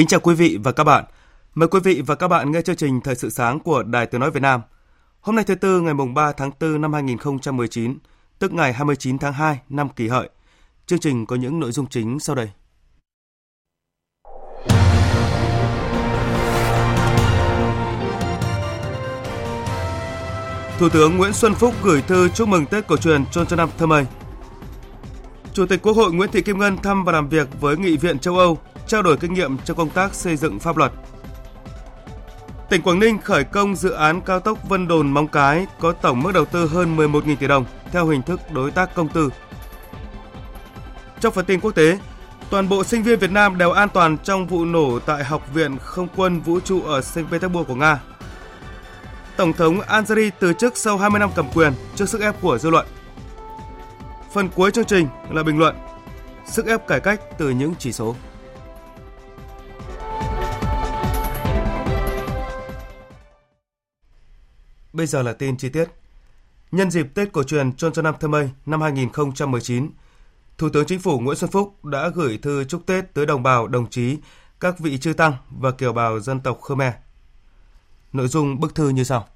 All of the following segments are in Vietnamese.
Kính chào quý vị và các bạn. Mời quý vị và các bạn nghe chương trình Thời sự sáng của Đài Tiếng Nói Việt Nam. Hôm nay thứ Tư ngày mùng 3 tháng 4 năm 2019, tức ngày 29 tháng 2 năm kỷ hợi. Chương trình có những nội dung chính sau đây. Thủ tướng Nguyễn Xuân Phúc gửi thư chúc mừng Tết cổ truyền Chôn cho năm thơ mây. Chủ tịch Quốc hội Nguyễn Thị Kim Ngân thăm và làm việc với Nghị viện châu Âu trao đổi kinh nghiệm trong công tác xây dựng pháp luật. Tỉnh Quảng Ninh khởi công dự án cao tốc Vân Đồn Móng Cái có tổng mức đầu tư hơn 11.000 tỷ đồng theo hình thức đối tác công tư. Trong phần tin quốc tế, toàn bộ sinh viên Việt Nam đều an toàn trong vụ nổ tại Học viện Không quân Vũ trụ ở Saint Petersburg của Nga. Tổng thống Algeria từ chức sau 20 năm cầm quyền trước sức ép của dư luận. Phần cuối chương trình là bình luận sức ép cải cách từ những chỉ số. Bây giờ là tin chi tiết. Nhân dịp Tết cổ truyền Chôn cho năm Thơ Mây năm 2019, Thủ tướng Chính phủ Nguyễn Xuân Phúc đã gửi thư chúc Tết tới đồng bào, đồng chí, các vị chư tăng và kiều bào dân tộc Khmer. Nội dung bức thư như sau.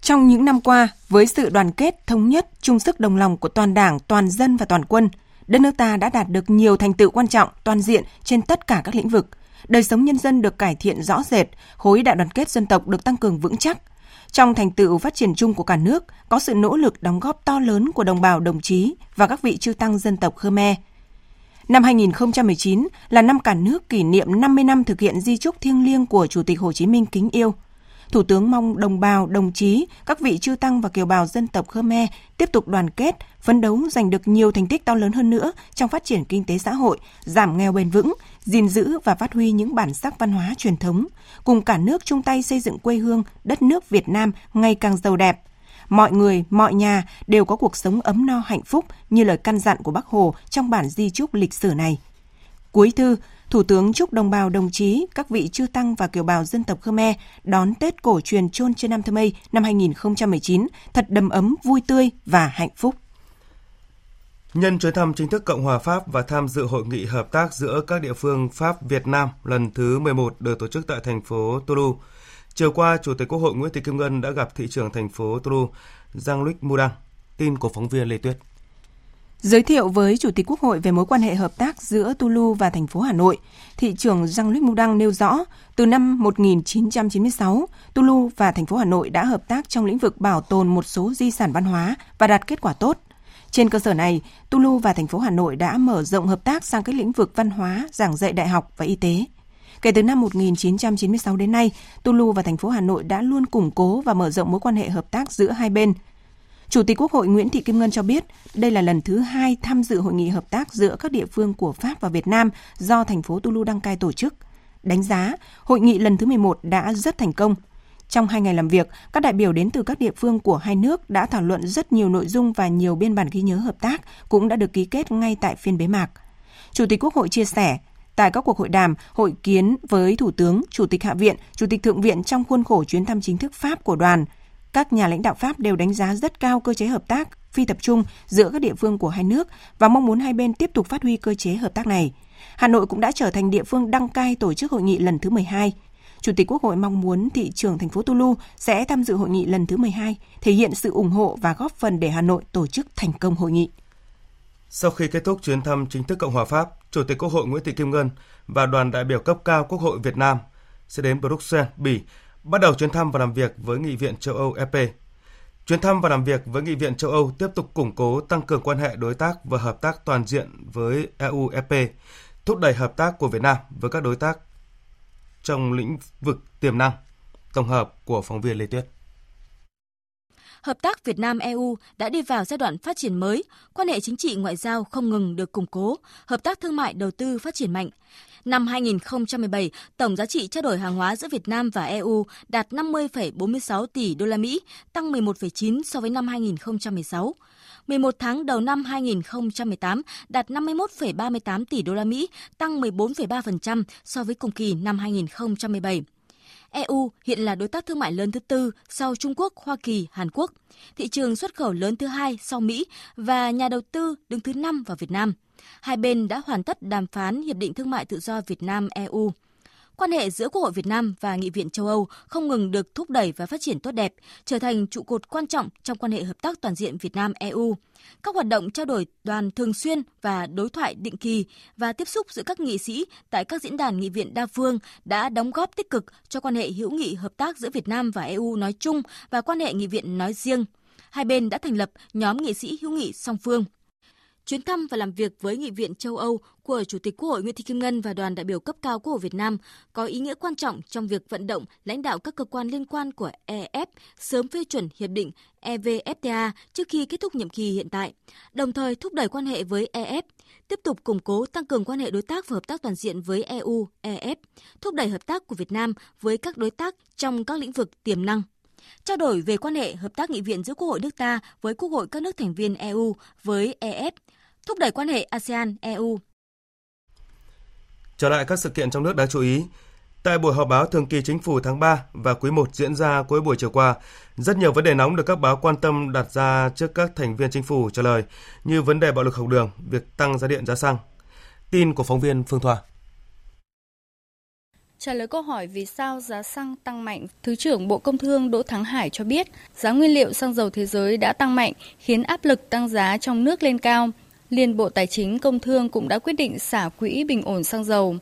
Trong những năm qua, với sự đoàn kết, thống nhất, chung sức đồng lòng của toàn đảng, toàn dân và toàn quân, đất nước ta đã đạt được nhiều thành tựu quan trọng, toàn diện trên tất cả các lĩnh vực. Đời sống nhân dân được cải thiện rõ rệt, khối đại đoàn kết dân tộc được tăng cường vững chắc – trong thành tựu phát triển chung của cả nước, có sự nỗ lực đóng góp to lớn của đồng bào đồng chí và các vị chư tăng dân tộc Khmer. Năm 2019 là năm cả nước kỷ niệm 50 năm thực hiện di trúc thiêng liêng của Chủ tịch Hồ Chí Minh kính yêu. Thủ tướng mong đồng bào, đồng chí, các vị chư tăng và kiều bào dân tộc Khmer tiếp tục đoàn kết, phấn đấu giành được nhiều thành tích to lớn hơn nữa trong phát triển kinh tế xã hội, giảm nghèo bền vững, gìn giữ và phát huy những bản sắc văn hóa truyền thống, cùng cả nước chung tay xây dựng quê hương, đất nước Việt Nam ngày càng giàu đẹp. Mọi người, mọi nhà đều có cuộc sống ấm no hạnh phúc như lời căn dặn của Bác Hồ trong bản di trúc lịch sử này. Cuối thư, Thủ tướng chúc đồng bào đồng chí, các vị chư tăng và kiều bào dân tộc Khmer đón Tết cổ truyền chôn trên năm Thơ Mây năm 2019 thật đầm ấm, vui tươi và hạnh phúc. Nhân chuyến thăm chính thức Cộng hòa Pháp và tham dự hội nghị hợp tác giữa các địa phương Pháp Việt Nam lần thứ 11 được tổ chức tại thành phố Toulouse. Chiều qua, Chủ tịch Quốc hội Nguyễn Thị Kim Ngân đã gặp thị trưởng thành phố Toulouse Jean-Luc Moudin. Tin của phóng viên Lê Tuyết. Giới thiệu với Chủ tịch Quốc hội về mối quan hệ hợp tác giữa Tulu và thành phố Hà Nội, thị trưởng Jean-Luc Moudin nêu rõ, từ năm 1996, Tulu và thành phố Hà Nội đã hợp tác trong lĩnh vực bảo tồn một số di sản văn hóa và đạt kết quả tốt. Trên cơ sở này, Tulu và thành phố Hà Nội đã mở rộng hợp tác sang các lĩnh vực văn hóa, giảng dạy đại học và y tế. Kể từ năm 1996 đến nay, Tulu và thành phố Hà Nội đã luôn củng cố và mở rộng mối quan hệ hợp tác giữa hai bên. Chủ tịch Quốc hội Nguyễn Thị Kim Ngân cho biết, đây là lần thứ hai tham dự hội nghị hợp tác giữa các địa phương của Pháp và Việt Nam do thành phố Toulouse đăng cai tổ chức. Đánh giá, hội nghị lần thứ 11 đã rất thành công, trong hai ngày làm việc, các đại biểu đến từ các địa phương của hai nước đã thảo luận rất nhiều nội dung và nhiều biên bản ghi nhớ hợp tác cũng đã được ký kết ngay tại phiên bế mạc. Chủ tịch Quốc hội chia sẻ, tại các cuộc hội đàm, hội kiến với Thủ tướng, Chủ tịch Hạ viện, Chủ tịch Thượng viện trong khuôn khổ chuyến thăm chính thức Pháp của đoàn, các nhà lãnh đạo Pháp đều đánh giá rất cao cơ chế hợp tác phi tập trung giữa các địa phương của hai nước và mong muốn hai bên tiếp tục phát huy cơ chế hợp tác này. Hà Nội cũng đã trở thành địa phương đăng cai tổ chức hội nghị lần thứ 12. Chủ tịch Quốc hội mong muốn thị trưởng thành phố Toulouse sẽ tham dự hội nghị lần thứ 12, thể hiện sự ủng hộ và góp phần để Hà Nội tổ chức thành công hội nghị. Sau khi kết thúc chuyến thăm chính thức Cộng hòa Pháp, Chủ tịch Quốc hội Nguyễn Thị Kim Ngân và đoàn đại biểu cấp cao Quốc hội Việt Nam sẽ đến Bruxelles, Bỉ, bắt đầu chuyến thăm và làm việc với Nghị viện châu Âu EP. Chuyến thăm và làm việc với Nghị viện châu Âu tiếp tục củng cố tăng cường quan hệ đối tác và hợp tác toàn diện với EU-EP, thúc đẩy hợp tác của Việt Nam với các đối tác trong lĩnh vực tiềm năng. Tổng hợp của phóng viên Lê Tuyết hợp tác Việt Nam EU đã đi vào giai đoạn phát triển mới, quan hệ chính trị ngoại giao không ngừng được củng cố, hợp tác thương mại đầu tư phát triển mạnh. Năm 2017, tổng giá trị trao đổi hàng hóa giữa Việt Nam và EU đạt 50,46 tỷ đô la Mỹ, tăng 11,9 so với năm 2016. 11 tháng đầu năm 2018 đạt 51,38 tỷ đô la Mỹ, tăng 14,3% so với cùng kỳ năm 2017. EU hiện là đối tác thương mại lớn thứ tư sau Trung Quốc, Hoa Kỳ, Hàn Quốc, thị trường xuất khẩu lớn thứ hai sau Mỹ và nhà đầu tư đứng thứ năm vào Việt Nam. Hai bên đã hoàn tất đàm phán Hiệp định Thương mại Tự do Việt Nam-EU. Quan hệ giữa Quốc hội Việt Nam và Nghị viện châu Âu không ngừng được thúc đẩy và phát triển tốt đẹp, trở thành trụ cột quan trọng trong quan hệ hợp tác toàn diện Việt Nam-EU. Các hoạt động trao đổi đoàn thường xuyên và đối thoại định kỳ và tiếp xúc giữa các nghị sĩ tại các diễn đàn nghị viện đa phương đã đóng góp tích cực cho quan hệ hữu nghị hợp tác giữa Việt Nam và EU nói chung và quan hệ nghị viện nói riêng. Hai bên đã thành lập nhóm nghị sĩ hữu nghị song phương. Chuyến thăm và làm việc với Nghị viện châu Âu của Chủ tịch Quốc hội Nguyễn Thị Kim Ngân và đoàn đại biểu cấp cao Quốc hội Việt Nam có ý nghĩa quan trọng trong việc vận động lãnh đạo các cơ quan liên quan của EF sớm phê chuẩn hiệp định EVFTA trước khi kết thúc nhiệm kỳ hiện tại, đồng thời thúc đẩy quan hệ với EF, tiếp tục củng cố tăng cường quan hệ đối tác và hợp tác toàn diện với EU, EF, thúc đẩy hợp tác của Việt Nam với các đối tác trong các lĩnh vực tiềm năng trao đổi về quan hệ hợp tác nghị viện giữa Quốc hội nước ta với Quốc hội các nước thành viên EU với EF, thúc đẩy quan hệ ASEAN-EU. Trở lại các sự kiện trong nước đáng chú ý, Tại buổi họp báo thường kỳ chính phủ tháng 3 và quý 1 diễn ra cuối buổi chiều qua, rất nhiều vấn đề nóng được các báo quan tâm đặt ra trước các thành viên chính phủ trả lời, như vấn đề bạo lực học đường, việc tăng giá điện giá xăng. Tin của phóng viên Phương Thoa. Trả lời câu hỏi vì sao giá xăng tăng mạnh, Thứ trưởng Bộ Công Thương Đỗ Thắng Hải cho biết, giá nguyên liệu xăng dầu thế giới đã tăng mạnh, khiến áp lực tăng giá trong nước lên cao. Liên Bộ Tài chính Công Thương cũng đã quyết định xả quỹ bình ổn xăng dầu.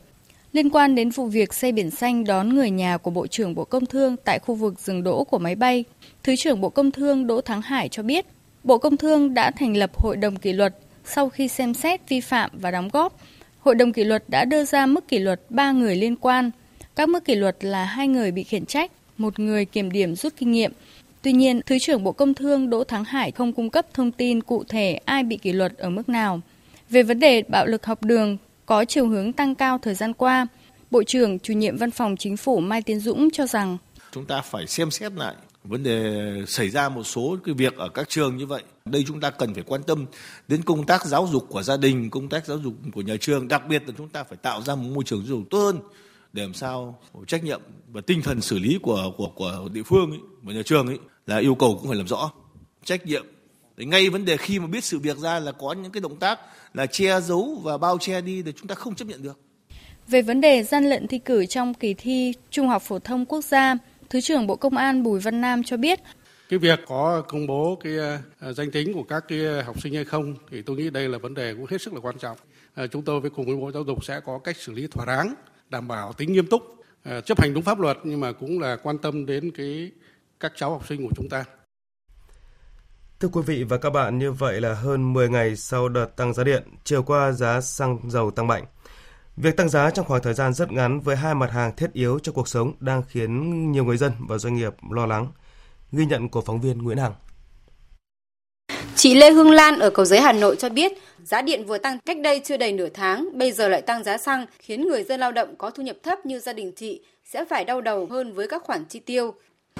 Liên quan đến vụ việc xe biển xanh đón người nhà của Bộ trưởng Bộ Công Thương tại khu vực dừng đỗ của máy bay, Thứ trưởng Bộ Công Thương Đỗ Thắng Hải cho biết, Bộ Công Thương đã thành lập Hội đồng kỷ luật sau khi xem xét vi phạm và đóng góp. Hội đồng kỷ luật đã đưa ra mức kỷ luật 3 người liên quan. Các mức kỷ luật là hai người bị khiển trách, một người kiểm điểm rút kinh nghiệm. Tuy nhiên, Thứ trưởng Bộ Công Thương Đỗ Thắng Hải không cung cấp thông tin cụ thể ai bị kỷ luật ở mức nào. Về vấn đề bạo lực học đường có chiều hướng tăng cao thời gian qua, Bộ trưởng chủ nhiệm Văn phòng Chính phủ Mai Tiến Dũng cho rằng chúng ta phải xem xét lại vấn đề xảy ra một số cái việc ở các trường như vậy. Đây chúng ta cần phải quan tâm đến công tác giáo dục của gia đình, công tác giáo dục của nhà trường, đặc biệt là chúng ta phải tạo ra một môi trường giáo dục tốt hơn để làm sao trách nhiệm và tinh thần xử lý của của của địa phương ấy, và nhà trường ấy là yêu cầu cũng phải làm rõ trách nhiệm để ngay vấn đề khi mà biết sự việc ra là có những cái động tác là che giấu và bao che đi để chúng ta không chấp nhận được. Về vấn đề gian lận thi cử trong kỳ thi Trung học phổ thông quốc gia, Thứ trưởng Bộ Công an Bùi Văn Nam cho biết cái việc có công bố cái uh, danh tính của các cái học sinh hay không thì tôi nghĩ đây là vấn đề cũng hết sức là quan trọng. Uh, chúng tôi với cùng với Bộ Giáo dục sẽ có cách xử lý thỏa đáng, đảm bảo tính nghiêm túc, ờ, chấp hành đúng pháp luật nhưng mà cũng là quan tâm đến cái các cháu học sinh của chúng ta. Thưa quý vị và các bạn, như vậy là hơn 10 ngày sau đợt tăng giá điện, chiều qua giá xăng dầu tăng mạnh. Việc tăng giá trong khoảng thời gian rất ngắn với hai mặt hàng thiết yếu cho cuộc sống đang khiến nhiều người dân và doanh nghiệp lo lắng. Ghi nhận của phóng viên Nguyễn Hằng. Chị Lê Hương Lan ở cầu giấy Hà Nội cho biết, giá điện vừa tăng cách đây chưa đầy nửa tháng, bây giờ lại tăng giá xăng, khiến người dân lao động có thu nhập thấp như gia đình chị sẽ phải đau đầu hơn với các khoản chi tiêu.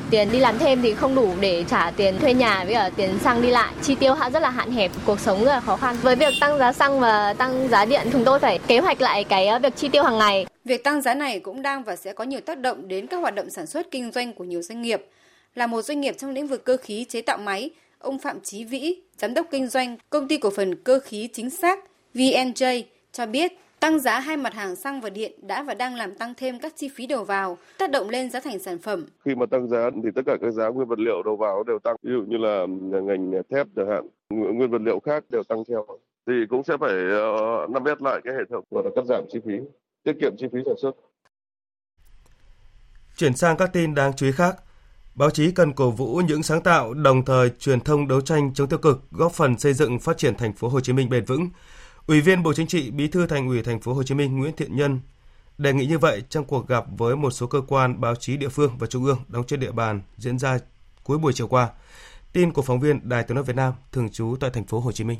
Tiền đi làm thêm thì không đủ để trả tiền thuê nhà với cả tiền xăng đi lại. Chi tiêu rất là hạn hẹp, cuộc sống rất là khó khăn. Với việc tăng giá xăng và tăng giá điện, chúng tôi phải kế hoạch lại cái ờ, việc chi tiêu hàng ngày. Việc tăng giá này cũng đang và sẽ có nhiều tác động đến các hoạt động sản xuất kinh doanh của nhiều doanh nghiệp. Là một doanh nghiệp trong lĩnh vực cơ khí chế tạo máy, ông Phạm Chí Vĩ, giám đốc kinh doanh công ty cổ phần cơ khí chính xác VNJ cho biết Tăng giá hai mặt hàng xăng và điện đã và đang làm tăng thêm các chi phí đầu vào, tác động lên giá thành sản phẩm. Khi mà tăng giá thì tất cả các giá nguyên vật liệu đầu vào đều tăng, ví dụ như là ngành thép chẳng hạn, nguyên vật liệu khác đều tăng theo. Thì cũng sẽ phải uh, nắm bắt lại cái hệ thống và cắt giảm chi phí, tiết kiệm chi phí sản xuất. Chuyển sang các tin đáng chú ý khác. Báo chí cần cổ vũ những sáng tạo, đồng thời truyền thông đấu tranh chống tiêu cực, góp phần xây dựng phát triển thành phố Hồ Chí Minh bền vững. Ủy viên Bộ Chính trị, Bí thư Thành ủy thành phố Hồ Chí Minh Nguyễn Thiện Nhân đề nghị như vậy trong cuộc gặp với một số cơ quan báo chí địa phương và trung ương đóng trên địa bàn diễn ra cuối buổi chiều qua. Tin của phóng viên Đài Tiếng nói Việt Nam thường trú tại thành phố Hồ Chí Minh.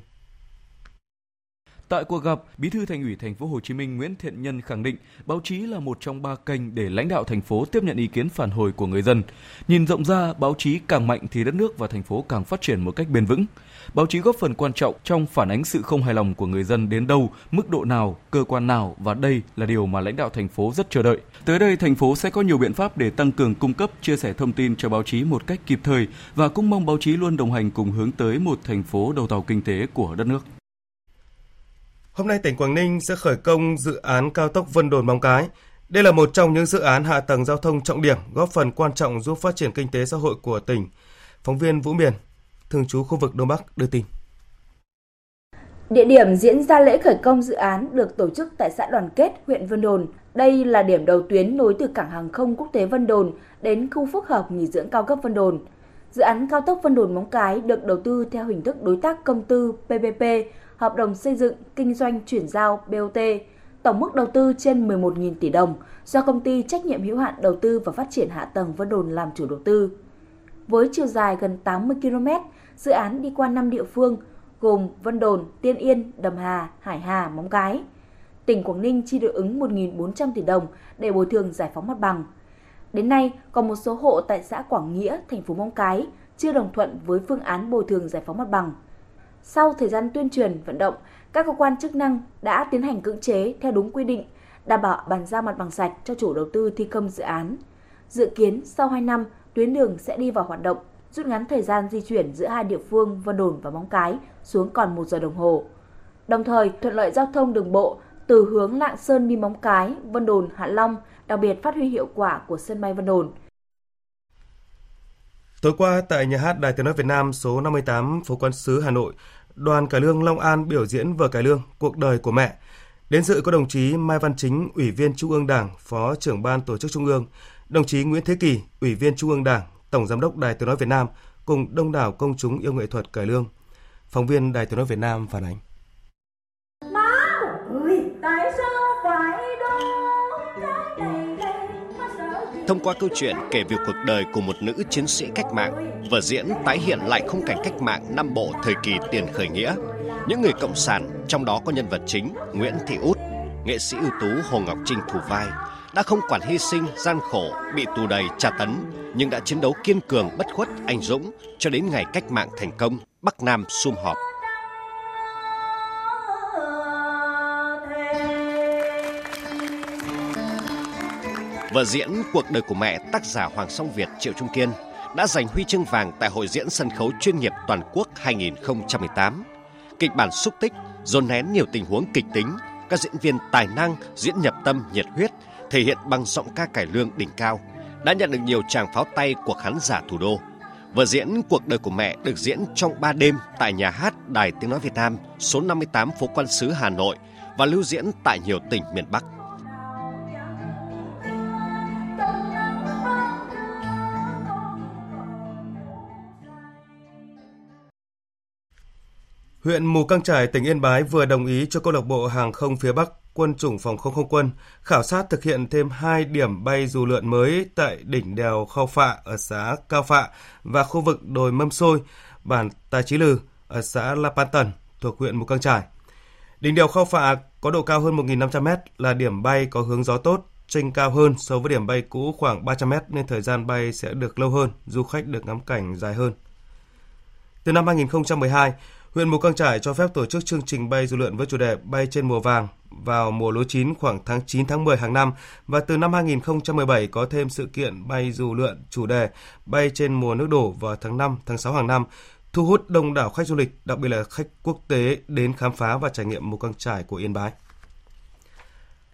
Tại cuộc gặp, Bí thư Thành ủy Thành phố Hồ Chí Minh Nguyễn Thiện Nhân khẳng định báo chí là một trong ba kênh để lãnh đạo thành phố tiếp nhận ý kiến phản hồi của người dân. Nhìn rộng ra, báo chí càng mạnh thì đất nước và thành phố càng phát triển một cách bền vững. Báo chí góp phần quan trọng trong phản ánh sự không hài lòng của người dân đến đâu, mức độ nào, cơ quan nào và đây là điều mà lãnh đạo thành phố rất chờ đợi. Tới đây, thành phố sẽ có nhiều biện pháp để tăng cường cung cấp, chia sẻ thông tin cho báo chí một cách kịp thời và cũng mong báo chí luôn đồng hành cùng hướng tới một thành phố đầu tàu kinh tế của đất nước. Hôm nay tỉnh Quảng Ninh sẽ khởi công dự án cao tốc Vân Đồn Móng Cái. Đây là một trong những dự án hạ tầng giao thông trọng điểm góp phần quan trọng giúp phát triển kinh tế xã hội của tỉnh. Phóng viên Vũ Miền, thường trú khu vực Đông Bắc đưa tin. Địa điểm diễn ra lễ khởi công dự án được tổ chức tại xã Đoàn Kết, huyện Vân Đồn. Đây là điểm đầu tuyến nối từ cảng hàng không quốc tế Vân Đồn đến khu phức hợp nghỉ dưỡng cao cấp Vân Đồn. Dự án cao tốc Vân Đồn Móng Cái được đầu tư theo hình thức đối tác công tư PPP hợp đồng xây dựng, kinh doanh chuyển giao BOT, tổng mức đầu tư trên 11.000 tỷ đồng do công ty trách nhiệm hữu hạn đầu tư và phát triển hạ tầng Vân Đồn làm chủ đầu tư. Với chiều dài gần 80 km, dự án đi qua 5 địa phương gồm Vân Đồn, Tiên Yên, Đầm Hà, Hải Hà, Móng Cái. Tỉnh Quảng Ninh chi được ứng 1.400 tỷ đồng để bồi thường giải phóng mặt bằng. Đến nay, còn một số hộ tại xã Quảng Nghĩa, thành phố Móng Cái chưa đồng thuận với phương án bồi thường giải phóng mặt bằng. Sau thời gian tuyên truyền, vận động, các cơ quan chức năng đã tiến hành cưỡng chế theo đúng quy định, đảm bảo bàn giao mặt bằng sạch cho chủ đầu tư thi công dự án. Dự kiến sau 2 năm, tuyến đường sẽ đi vào hoạt động, rút ngắn thời gian di chuyển giữa hai địa phương Vân Đồn và Móng Cái xuống còn 1 giờ đồng hồ. Đồng thời, thuận lợi giao thông đường bộ từ hướng Lạng Sơn đi Móng Cái, Vân Đồn, Hạ Long, đặc biệt phát huy hiệu quả của sân bay Vân Đồn. Tối qua tại nhà hát Đài Tiếng nói Việt Nam số 58 phố Quán Sứ Hà Nội, đoàn cải lương Long An biểu diễn vở cải lương Cuộc đời của mẹ. Đến dự có đồng chí Mai Văn Chính, Ủy viên Trung ương Đảng, Phó trưởng ban tổ chức Trung ương, đồng chí Nguyễn Thế Kỳ, Ủy viên Trung ương Đảng, Tổng giám đốc Đài Tiếng nói Việt Nam cùng đông đảo công chúng yêu nghệ thuật cải lương. Phóng viên Đài Tiếng nói Việt Nam phản ánh. Thông qua câu chuyện kể về cuộc đời của một nữ chiến sĩ cách mạng, vở diễn tái hiện lại khung cảnh cách mạng Nam Bộ thời kỳ tiền khởi nghĩa. Những người cộng sản, trong đó có nhân vật chính Nguyễn Thị Út, nghệ sĩ ưu tú Hồ Ngọc Trinh thủ vai, đã không quản hy sinh, gian khổ, bị tù đầy, tra tấn, nhưng đã chiến đấu kiên cường, bất khuất, anh dũng cho đến ngày cách mạng thành công, Bắc Nam sum họp. Vở diễn Cuộc đời của mẹ tác giả Hoàng Song Việt Triệu Trung Kiên đã giành huy chương vàng tại Hội diễn sân khấu chuyên nghiệp toàn quốc 2018. Kịch bản xúc tích, dồn nén nhiều tình huống kịch tính, các diễn viên tài năng diễn nhập tâm nhiệt huyết, thể hiện bằng giọng ca cải lương đỉnh cao, đã nhận được nhiều tràng pháo tay của khán giả thủ đô. Vở diễn Cuộc đời của mẹ được diễn trong 3 đêm tại nhà hát Đài Tiếng Nói Việt Nam số 58 phố Quan Sứ Hà Nội và lưu diễn tại nhiều tỉnh miền Bắc. Huyện Mù Căng Trải, tỉnh Yên Bái vừa đồng ý cho câu lạc bộ hàng không phía Bắc quân chủng phòng không không quân khảo sát thực hiện thêm 2 điểm bay dù lượn mới tại đỉnh đèo Khao Phạ ở xã Cao Phạ và khu vực đồi Mâm Xôi, bản tà Chí Lừ ở xã La Pan Tần thuộc huyện Mù Căng Trải. Đỉnh đèo Khao Phạ có độ cao hơn 1.500m là điểm bay có hướng gió tốt, chênh cao hơn so với điểm bay cũ khoảng 300m nên thời gian bay sẽ được lâu hơn, du khách được ngắm cảnh dài hơn. Từ năm 2012, huyện Mù Căng Trải cho phép tổ chức chương trình bay dù lượn với chủ đề bay trên mùa vàng vào mùa lúa chín khoảng tháng 9 tháng 10 hàng năm và từ năm 2017 có thêm sự kiện bay dù lượn chủ đề bay trên mùa nước đổ vào tháng 5 tháng 6 hàng năm thu hút đông đảo khách du lịch, đặc biệt là khách quốc tế đến khám phá và trải nghiệm Mù Căng Trải của Yên Bái.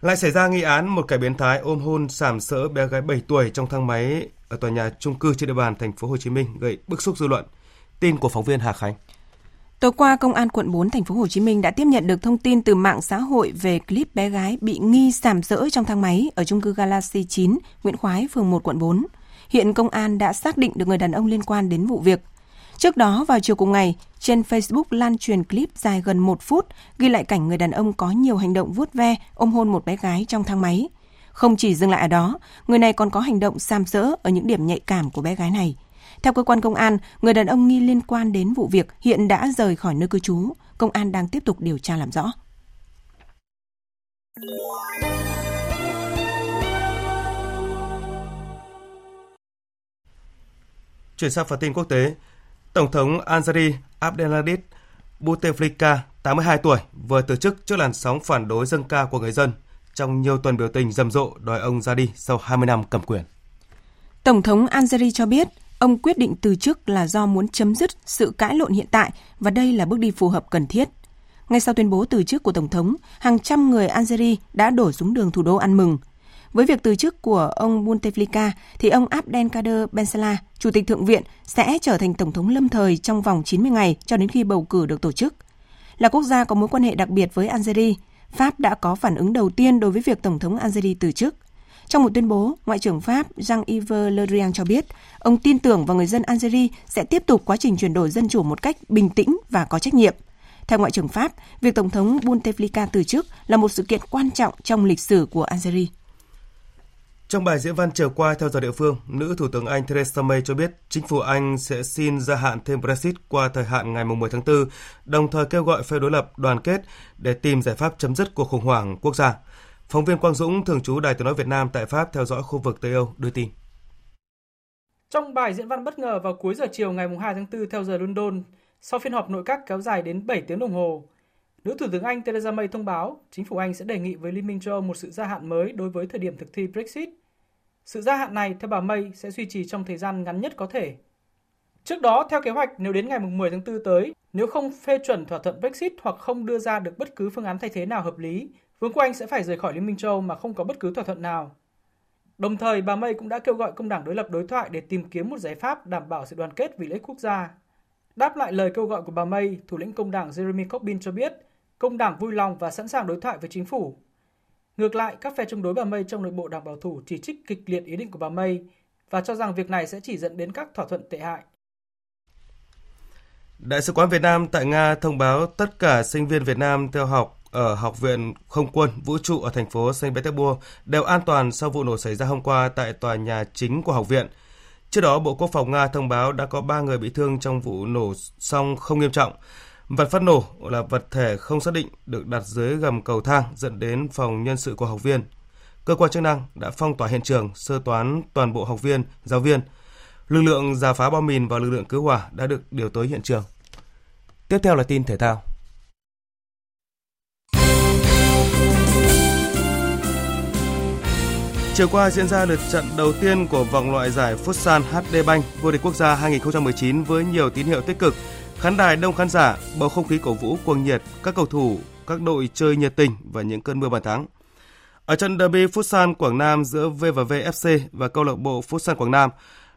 Lại xảy ra nghi án một kẻ biến thái ôm hôn sàm sỡ bé gái 7 tuổi trong thang máy ở tòa nhà chung cư trên địa bàn thành phố Hồ Chí Minh gây bức xúc dư luận. Tin của phóng viên Hà Khánh. Tối qua, Công an quận 4 thành phố Hồ Chí Minh đã tiếp nhận được thông tin từ mạng xã hội về clip bé gái bị nghi sàm sỡ trong thang máy ở chung cư Galaxy 9, Nguyễn Khoái, phường 1 quận 4. Hiện công an đã xác định được người đàn ông liên quan đến vụ việc. Trước đó, vào chiều cùng ngày, trên Facebook lan truyền clip dài gần 1 phút ghi lại cảnh người đàn ông có nhiều hành động vuốt ve, ôm hôn một bé gái trong thang máy. Không chỉ dừng lại ở đó, người này còn có hành động sam sỡ ở những điểm nhạy cảm của bé gái này. Theo cơ quan công an, người đàn ông nghi liên quan đến vụ việc hiện đã rời khỏi nơi cư trú. Công an đang tiếp tục điều tra làm rõ. Chuyển sang phần tin quốc tế, Tổng thống Algeri Abdelaziz Bouteflika, 82 tuổi, vừa từ chức trước làn sóng phản đối dâng cao của người dân trong nhiều tuần biểu tình rầm rộ đòi ông ra đi sau 20 năm cầm quyền. Tổng thống Algeri cho biết ông quyết định từ chức là do muốn chấm dứt sự cãi lộn hiện tại và đây là bước đi phù hợp cần thiết. Ngay sau tuyên bố từ chức của Tổng thống, hàng trăm người Algeria đã đổ xuống đường thủ đô ăn mừng. Với việc từ chức của ông Bouteflika, thì ông Abdelkader Bensala, Chủ tịch Thượng viện, sẽ trở thành Tổng thống lâm thời trong vòng 90 ngày cho đến khi bầu cử được tổ chức. Là quốc gia có mối quan hệ đặc biệt với Algeria, Pháp đã có phản ứng đầu tiên đối với việc Tổng thống Algeria từ chức. Trong một tuyên bố, Ngoại trưởng Pháp Jean-Yves Le Drian cho biết, ông tin tưởng vào người dân Algeria sẽ tiếp tục quá trình chuyển đổi dân chủ một cách bình tĩnh và có trách nhiệm – theo Ngoại trưởng Pháp, việc Tổng thống Bouteflika từ chức là một sự kiện quan trọng trong lịch sử của Algeria. Trong bài diễn văn chiều qua theo giờ địa phương, nữ Thủ tướng Anh Theresa May cho biết chính phủ Anh sẽ xin gia hạn thêm Brexit qua thời hạn ngày 10 tháng 4, đồng thời kêu gọi phe đối lập đoàn kết để tìm giải pháp chấm dứt cuộc khủng hoảng quốc gia. Phóng viên Quang Dũng, thường trú Đài tiếng nói Việt Nam tại Pháp theo dõi khu vực Tây Âu đưa tin. Trong bài diễn văn bất ngờ vào cuối giờ chiều ngày 2 tháng 4 theo giờ London, sau phiên họp nội các kéo dài đến 7 tiếng đồng hồ, nữ Thủ tướng Anh Theresa May thông báo chính phủ Anh sẽ đề nghị với Liên minh châu Âu một sự gia hạn mới đối với thời điểm thực thi Brexit. Sự gia hạn này, theo bà May, sẽ duy trì trong thời gian ngắn nhất có thể. Trước đó, theo kế hoạch, nếu đến ngày 10 tháng 4 tới, nếu không phê chuẩn thỏa thuận Brexit hoặc không đưa ra được bất cứ phương án thay thế nào hợp lý, Vương quốc Anh sẽ phải rời khỏi Liên minh châu mà không có bất cứ thỏa thuận nào. Đồng thời, bà May cũng đã kêu gọi công đảng đối lập đối thoại để tìm kiếm một giải pháp đảm bảo sự đoàn kết vì lợi ích quốc gia. Đáp lại lời kêu gọi của bà May, thủ lĩnh công đảng Jeremy Corbyn cho biết công đảng vui lòng và sẵn sàng đối thoại với chính phủ. Ngược lại, các phe chống đối bà May trong nội bộ đảng bảo thủ chỉ trích kịch liệt ý định của bà May và cho rằng việc này sẽ chỉ dẫn đến các thỏa thuận tệ hại. Đại sứ quán Việt Nam tại Nga thông báo tất cả sinh viên Việt Nam theo học ở Học viện Không quân Vũ trụ ở thành phố Saint Petersburg đều an toàn sau vụ nổ xảy ra hôm qua tại tòa nhà chính của học viện – Trước đó, Bộ Quốc phòng Nga thông báo đã có 3 người bị thương trong vụ nổ song không nghiêm trọng. Vật phát nổ là vật thể không xác định được đặt dưới gầm cầu thang dẫn đến phòng nhân sự của học viên. Cơ quan chức năng đã phong tỏa hiện trường, sơ toán toàn bộ học viên, giáo viên. Lực lượng giả phá bom mìn và lực lượng cứu hỏa đã được điều tới hiện trường. Tiếp theo là tin thể thao. Chiều qua diễn ra lượt trận đầu tiên của vòng loại giải Futsal HD Bank vô địch quốc gia 2019 với nhiều tín hiệu tích cực. Khán đài đông khán giả, bầu không khí cổ vũ cuồng nhiệt, các cầu thủ, các đội chơi nhiệt tình và những cơn mưa bàn thắng. Ở trận derby Futsal Quảng Nam giữa VVV FC và câu lạc bộ Futsal Quảng Nam,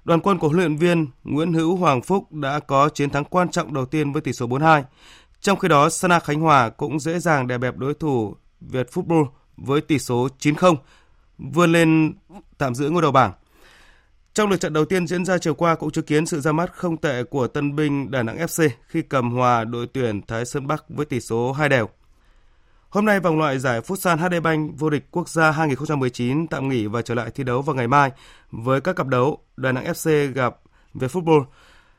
đoàn quân của huấn luyện viên Nguyễn Hữu Hoàng Phúc đã có chiến thắng quan trọng đầu tiên với tỷ số 4-2. Trong khi đó, Sana Khánh Hòa cũng dễ dàng đè bẹp đối thủ Việt Football với tỷ số 9-0 vươn lên tạm giữ ngôi đầu bảng. Trong lượt trận đầu tiên diễn ra chiều qua cũng chứng kiến sự ra mắt không tệ của tân binh Đà Nẵng FC khi cầm hòa đội tuyển Thái Sơn Bắc với tỷ số 2 đều. Hôm nay vòng loại giải Futsal HD Bank vô địch quốc gia 2019 tạm nghỉ và trở lại thi đấu vào ngày mai với các cặp đấu Đà Nẵng FC gặp về football,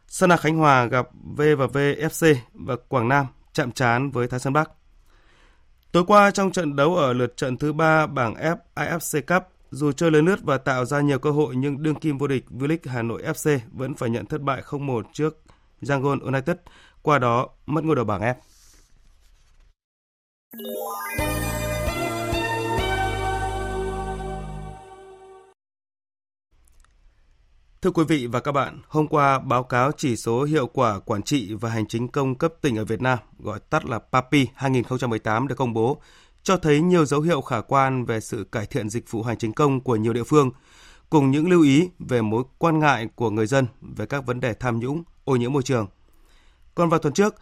Sana Khánh Hòa gặp V và V FC và Quảng Nam chạm trán với Thái Sơn Bắc. Tối qua trong trận đấu ở lượt trận thứ ba bảng F AFC Cup, dù chơi lớn lướt và tạo ra nhiều cơ hội nhưng đương kim vô địch V-League Hà Nội FC vẫn phải nhận thất bại 0-1 trước Yangon United, qua đó mất ngôi đầu bảng F. Thưa quý vị và các bạn, hôm qua báo cáo chỉ số hiệu quả quản trị và hành chính công cấp tỉnh ở Việt Nam, gọi tắt là PAPI 2018 được công bố, cho thấy nhiều dấu hiệu khả quan về sự cải thiện dịch vụ hành chính công của nhiều địa phương, cùng những lưu ý về mối quan ngại của người dân về các vấn đề tham nhũng, ô nhiễm môi trường. Còn vào tuần trước,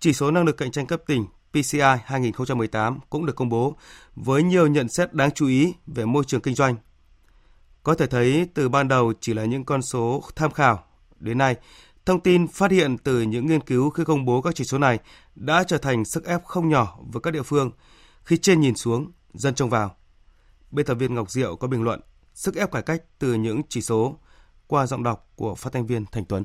chỉ số năng lực cạnh tranh cấp tỉnh PCI 2018 cũng được công bố với nhiều nhận xét đáng chú ý về môi trường kinh doanh. Có thể thấy từ ban đầu chỉ là những con số tham khảo. Đến nay, thông tin phát hiện từ những nghiên cứu khi công bố các chỉ số này đã trở thành sức ép không nhỏ với các địa phương khi trên nhìn xuống, dân trông vào. Biên tập viên Ngọc Diệu có bình luận sức ép cải cách từ những chỉ số qua giọng đọc của phát thanh viên Thành Tuấn.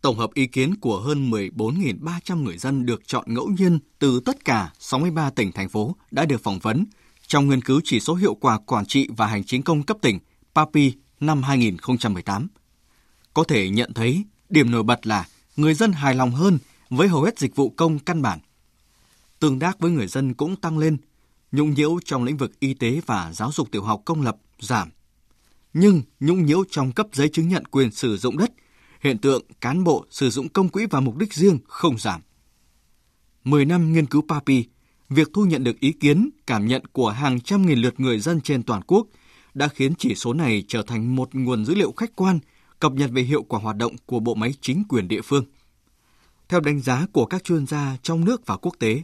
Tổng hợp ý kiến của hơn 14.300 người dân được chọn ngẫu nhiên từ tất cả 63 tỉnh, thành phố đã được phỏng vấn trong nghiên cứu chỉ số hiệu quả quản trị và hành chính công cấp tỉnh PAPI năm 2018. Có thể nhận thấy điểm nổi bật là người dân hài lòng hơn với hầu hết dịch vụ công căn bản. Tương tác với người dân cũng tăng lên, nhũng nhiễu trong lĩnh vực y tế và giáo dục tiểu học công lập giảm. Nhưng nhũng nhiễu trong cấp giấy chứng nhận quyền sử dụng đất, hiện tượng cán bộ sử dụng công quỹ vào mục đích riêng không giảm. 10 năm nghiên cứu PAPI, việc thu nhận được ý kiến, cảm nhận của hàng trăm nghìn lượt người dân trên toàn quốc đã khiến chỉ số này trở thành một nguồn dữ liệu khách quan cập nhật về hiệu quả hoạt động của bộ máy chính quyền địa phương. Theo đánh giá của các chuyên gia trong nước và quốc tế,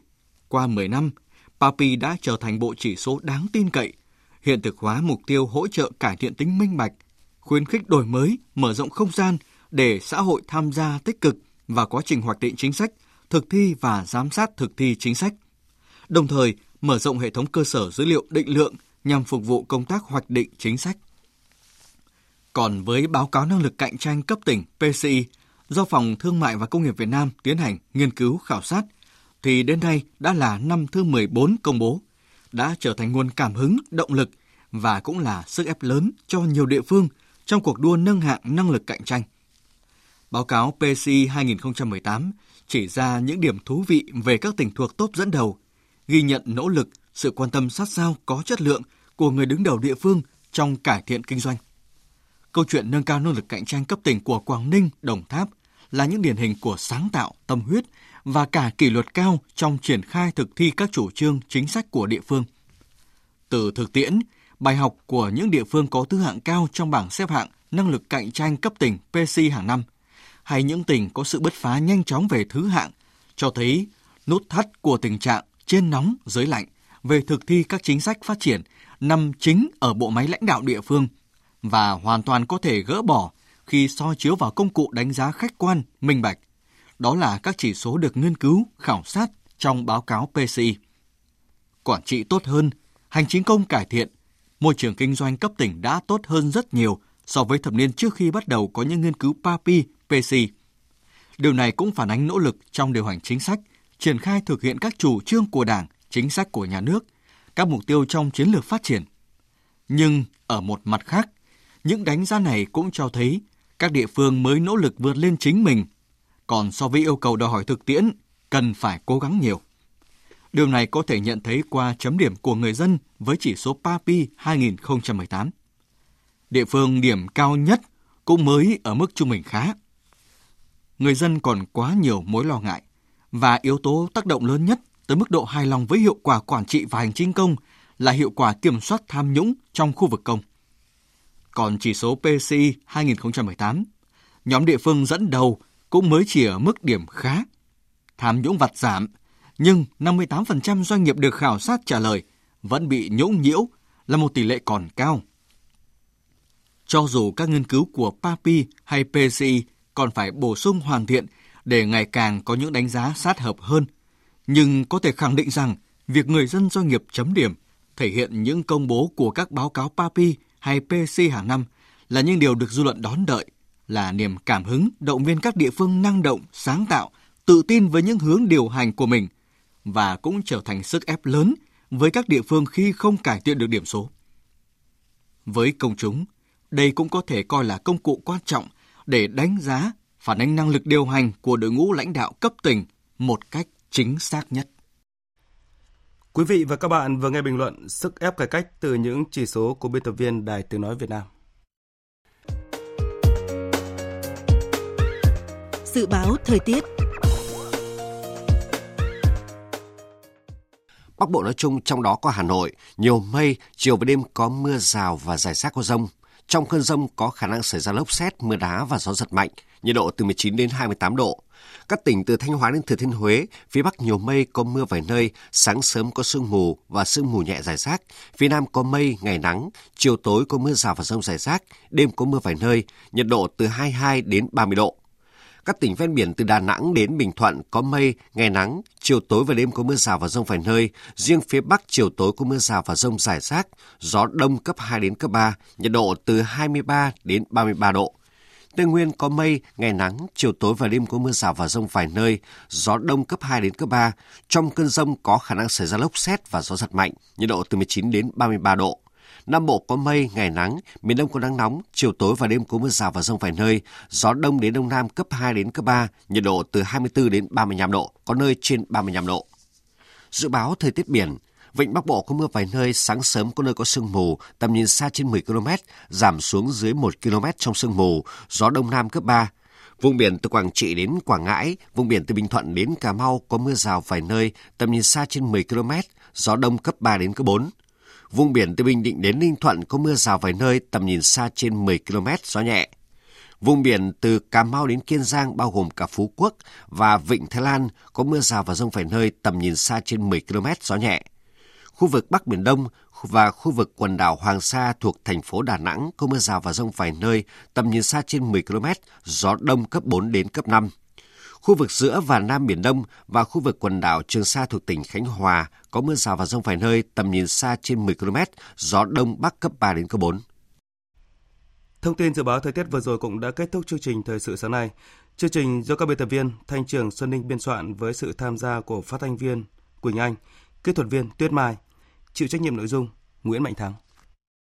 qua 10 năm, PAPI đã trở thành bộ chỉ số đáng tin cậy, hiện thực hóa mục tiêu hỗ trợ cải thiện tính minh bạch, khuyến khích đổi mới, mở rộng không gian để xã hội tham gia tích cực vào quá trình hoạch định chính sách, thực thi và giám sát thực thi chính sách. Đồng thời, mở rộng hệ thống cơ sở dữ liệu định lượng nhằm phục vụ công tác hoạch định chính sách. Còn với báo cáo năng lực cạnh tranh cấp tỉnh PCI do Phòng Thương mại và Công nghiệp Việt Nam tiến hành nghiên cứu khảo sát, thì đến nay đã là năm thứ 14 công bố, đã trở thành nguồn cảm hứng, động lực và cũng là sức ép lớn cho nhiều địa phương trong cuộc đua nâng hạng năng lực cạnh tranh. Báo cáo PCI 2018 chỉ ra những điểm thú vị về các tỉnh thuộc top dẫn đầu, ghi nhận nỗ lực, sự quan tâm sát sao có chất lượng của người đứng đầu địa phương trong cải thiện kinh doanh. Câu chuyện nâng cao năng lực cạnh tranh cấp tỉnh của Quảng Ninh, Đồng Tháp là những điển hình của sáng tạo, tâm huyết và cả kỷ luật cao trong triển khai thực thi các chủ trương, chính sách của địa phương. Từ thực tiễn, bài học của những địa phương có thứ hạng cao trong bảng xếp hạng năng lực cạnh tranh cấp tỉnh PC hàng năm, hay những tỉnh có sự bứt phá nhanh chóng về thứ hạng, cho thấy nút thắt của tình trạng trên nóng dưới lạnh về thực thi các chính sách phát triển nằm chính ở bộ máy lãnh đạo địa phương và hoàn toàn có thể gỡ bỏ khi soi chiếu vào công cụ đánh giá khách quan, minh bạch. Đó là các chỉ số được nghiên cứu, khảo sát trong báo cáo PCI. Quản trị tốt hơn, hành chính công cải thiện, môi trường kinh doanh cấp tỉnh đã tốt hơn rất nhiều so với thập niên trước khi bắt đầu có những nghiên cứu PAPI, PCI. Điều này cũng phản ánh nỗ lực trong điều hành chính sách, triển khai thực hiện các chủ trương của Đảng, chính sách của nhà nước, các mục tiêu trong chiến lược phát triển. Nhưng ở một mặt khác, những đánh giá này cũng cho thấy các địa phương mới nỗ lực vượt lên chính mình, còn so với yêu cầu đòi hỏi thực tiễn, cần phải cố gắng nhiều. Điều này có thể nhận thấy qua chấm điểm của người dân với chỉ số PAPI 2018. Địa phương điểm cao nhất cũng mới ở mức trung bình khá. Người dân còn quá nhiều mối lo ngại và yếu tố tác động lớn nhất tới mức độ hài lòng với hiệu quả quản trị và hành chính công là hiệu quả kiểm soát tham nhũng trong khu vực công. Còn chỉ số PCI 2018, nhóm địa phương dẫn đầu cũng mới chỉ ở mức điểm khá. Tham nhũng vặt giảm, nhưng 58% doanh nghiệp được khảo sát trả lời vẫn bị nhũng nhiễu là một tỷ lệ còn cao. Cho dù các nghiên cứu của PAPI hay PCI còn phải bổ sung hoàn thiện để ngày càng có những đánh giá sát hợp hơn, nhưng có thể khẳng định rằng việc người dân doanh nghiệp chấm điểm thể hiện những công bố của các báo cáo PAPI hay PC hàng năm là những điều được dư luận đón đợi, là niềm cảm hứng động viên các địa phương năng động, sáng tạo, tự tin với những hướng điều hành của mình và cũng trở thành sức ép lớn với các địa phương khi không cải thiện được điểm số. Với công chúng, đây cũng có thể coi là công cụ quan trọng để đánh giá, phản ánh năng lực điều hành của đội ngũ lãnh đạo cấp tỉnh một cách chính xác nhất. Quý vị và các bạn vừa nghe bình luận sức ép cải cách từ những chỉ số của biên tập viên Đài Tiếng Nói Việt Nam. Dự báo thời tiết Bắc Bộ nói chung trong đó có Hà Nội, nhiều mây, chiều và đêm có mưa rào và rải rác có rông. Trong cơn rông có khả năng xảy ra lốc xét, mưa đá và gió giật mạnh, nhiệt độ từ 19 đến 28 độ. Các tỉnh từ Thanh Hóa đến Thừa Thiên Huế, phía Bắc nhiều mây có mưa vài nơi, sáng sớm có sương mù và sương mù nhẹ rải rác. Phía Nam có mây, ngày nắng, chiều tối có mưa rào và rông rải rác, đêm có mưa vài nơi, nhiệt độ từ 22 đến 30 độ. Các tỉnh ven biển từ Đà Nẵng đến Bình Thuận có mây, ngày nắng, chiều tối và đêm có mưa rào và rông vài nơi. Riêng phía Bắc chiều tối có mưa rào và rông rải rác, gió đông cấp 2 đến cấp 3, nhiệt độ từ 23 đến 33 độ. Tây Nguyên có mây, ngày nắng, chiều tối và đêm có mưa rào và rông vài nơi, gió đông cấp 2 đến cấp 3. Trong cơn rông có khả năng xảy ra lốc xét và gió giật mạnh, nhiệt độ từ 19 đến 33 độ. Nam Bộ có mây, ngày nắng, miền Đông có nắng nóng, chiều tối và đêm có mưa rào và rông vài nơi, gió đông đến đông nam cấp 2 đến cấp 3, nhiệt độ từ 24 đến 35 độ, có nơi trên 35 độ. Dự báo thời tiết biển, Vịnh Bắc Bộ có mưa vài nơi, sáng sớm có nơi có sương mù, tầm nhìn xa trên 10 km, giảm xuống dưới 1 km trong sương mù, gió đông nam cấp 3. Vùng biển từ Quảng Trị đến Quảng Ngãi, vùng biển từ Bình Thuận đến Cà Mau có mưa rào vài nơi, tầm nhìn xa trên 10 km, gió đông cấp 3 đến cấp 4. Vùng biển từ Bình Định đến Ninh Thuận có mưa rào vài nơi, tầm nhìn xa trên 10 km, gió nhẹ. Vùng biển từ Cà Mau đến Kiên Giang bao gồm cả Phú Quốc và Vịnh Thái Lan có mưa rào và rông vài nơi, tầm nhìn xa trên 10 km, gió nhẹ. Khu vực Bắc Biển Đông và khu vực quần đảo Hoàng Sa thuộc thành phố Đà Nẵng có mưa rào và rông vài nơi, tầm nhìn xa trên 10 km, gió đông cấp 4 đến cấp 5. Khu vực giữa và Nam Biển Đông và khu vực quần đảo Trường Sa thuộc tỉnh Khánh Hòa có mưa rào và rông vài nơi, tầm nhìn xa trên 10 km, gió đông bắc cấp 3 đến cấp 4. Thông tin dự báo thời tiết vừa rồi cũng đã kết thúc chương trình thời sự sáng nay. Chương trình do các biên tập viên Thanh Trường Xuân Ninh biên soạn với sự tham gia của phát thanh viên Quỳnh Anh, kỹ thuật viên Tuyết Mai, chịu trách nhiệm nội dung Nguyễn Mạnh Thắng.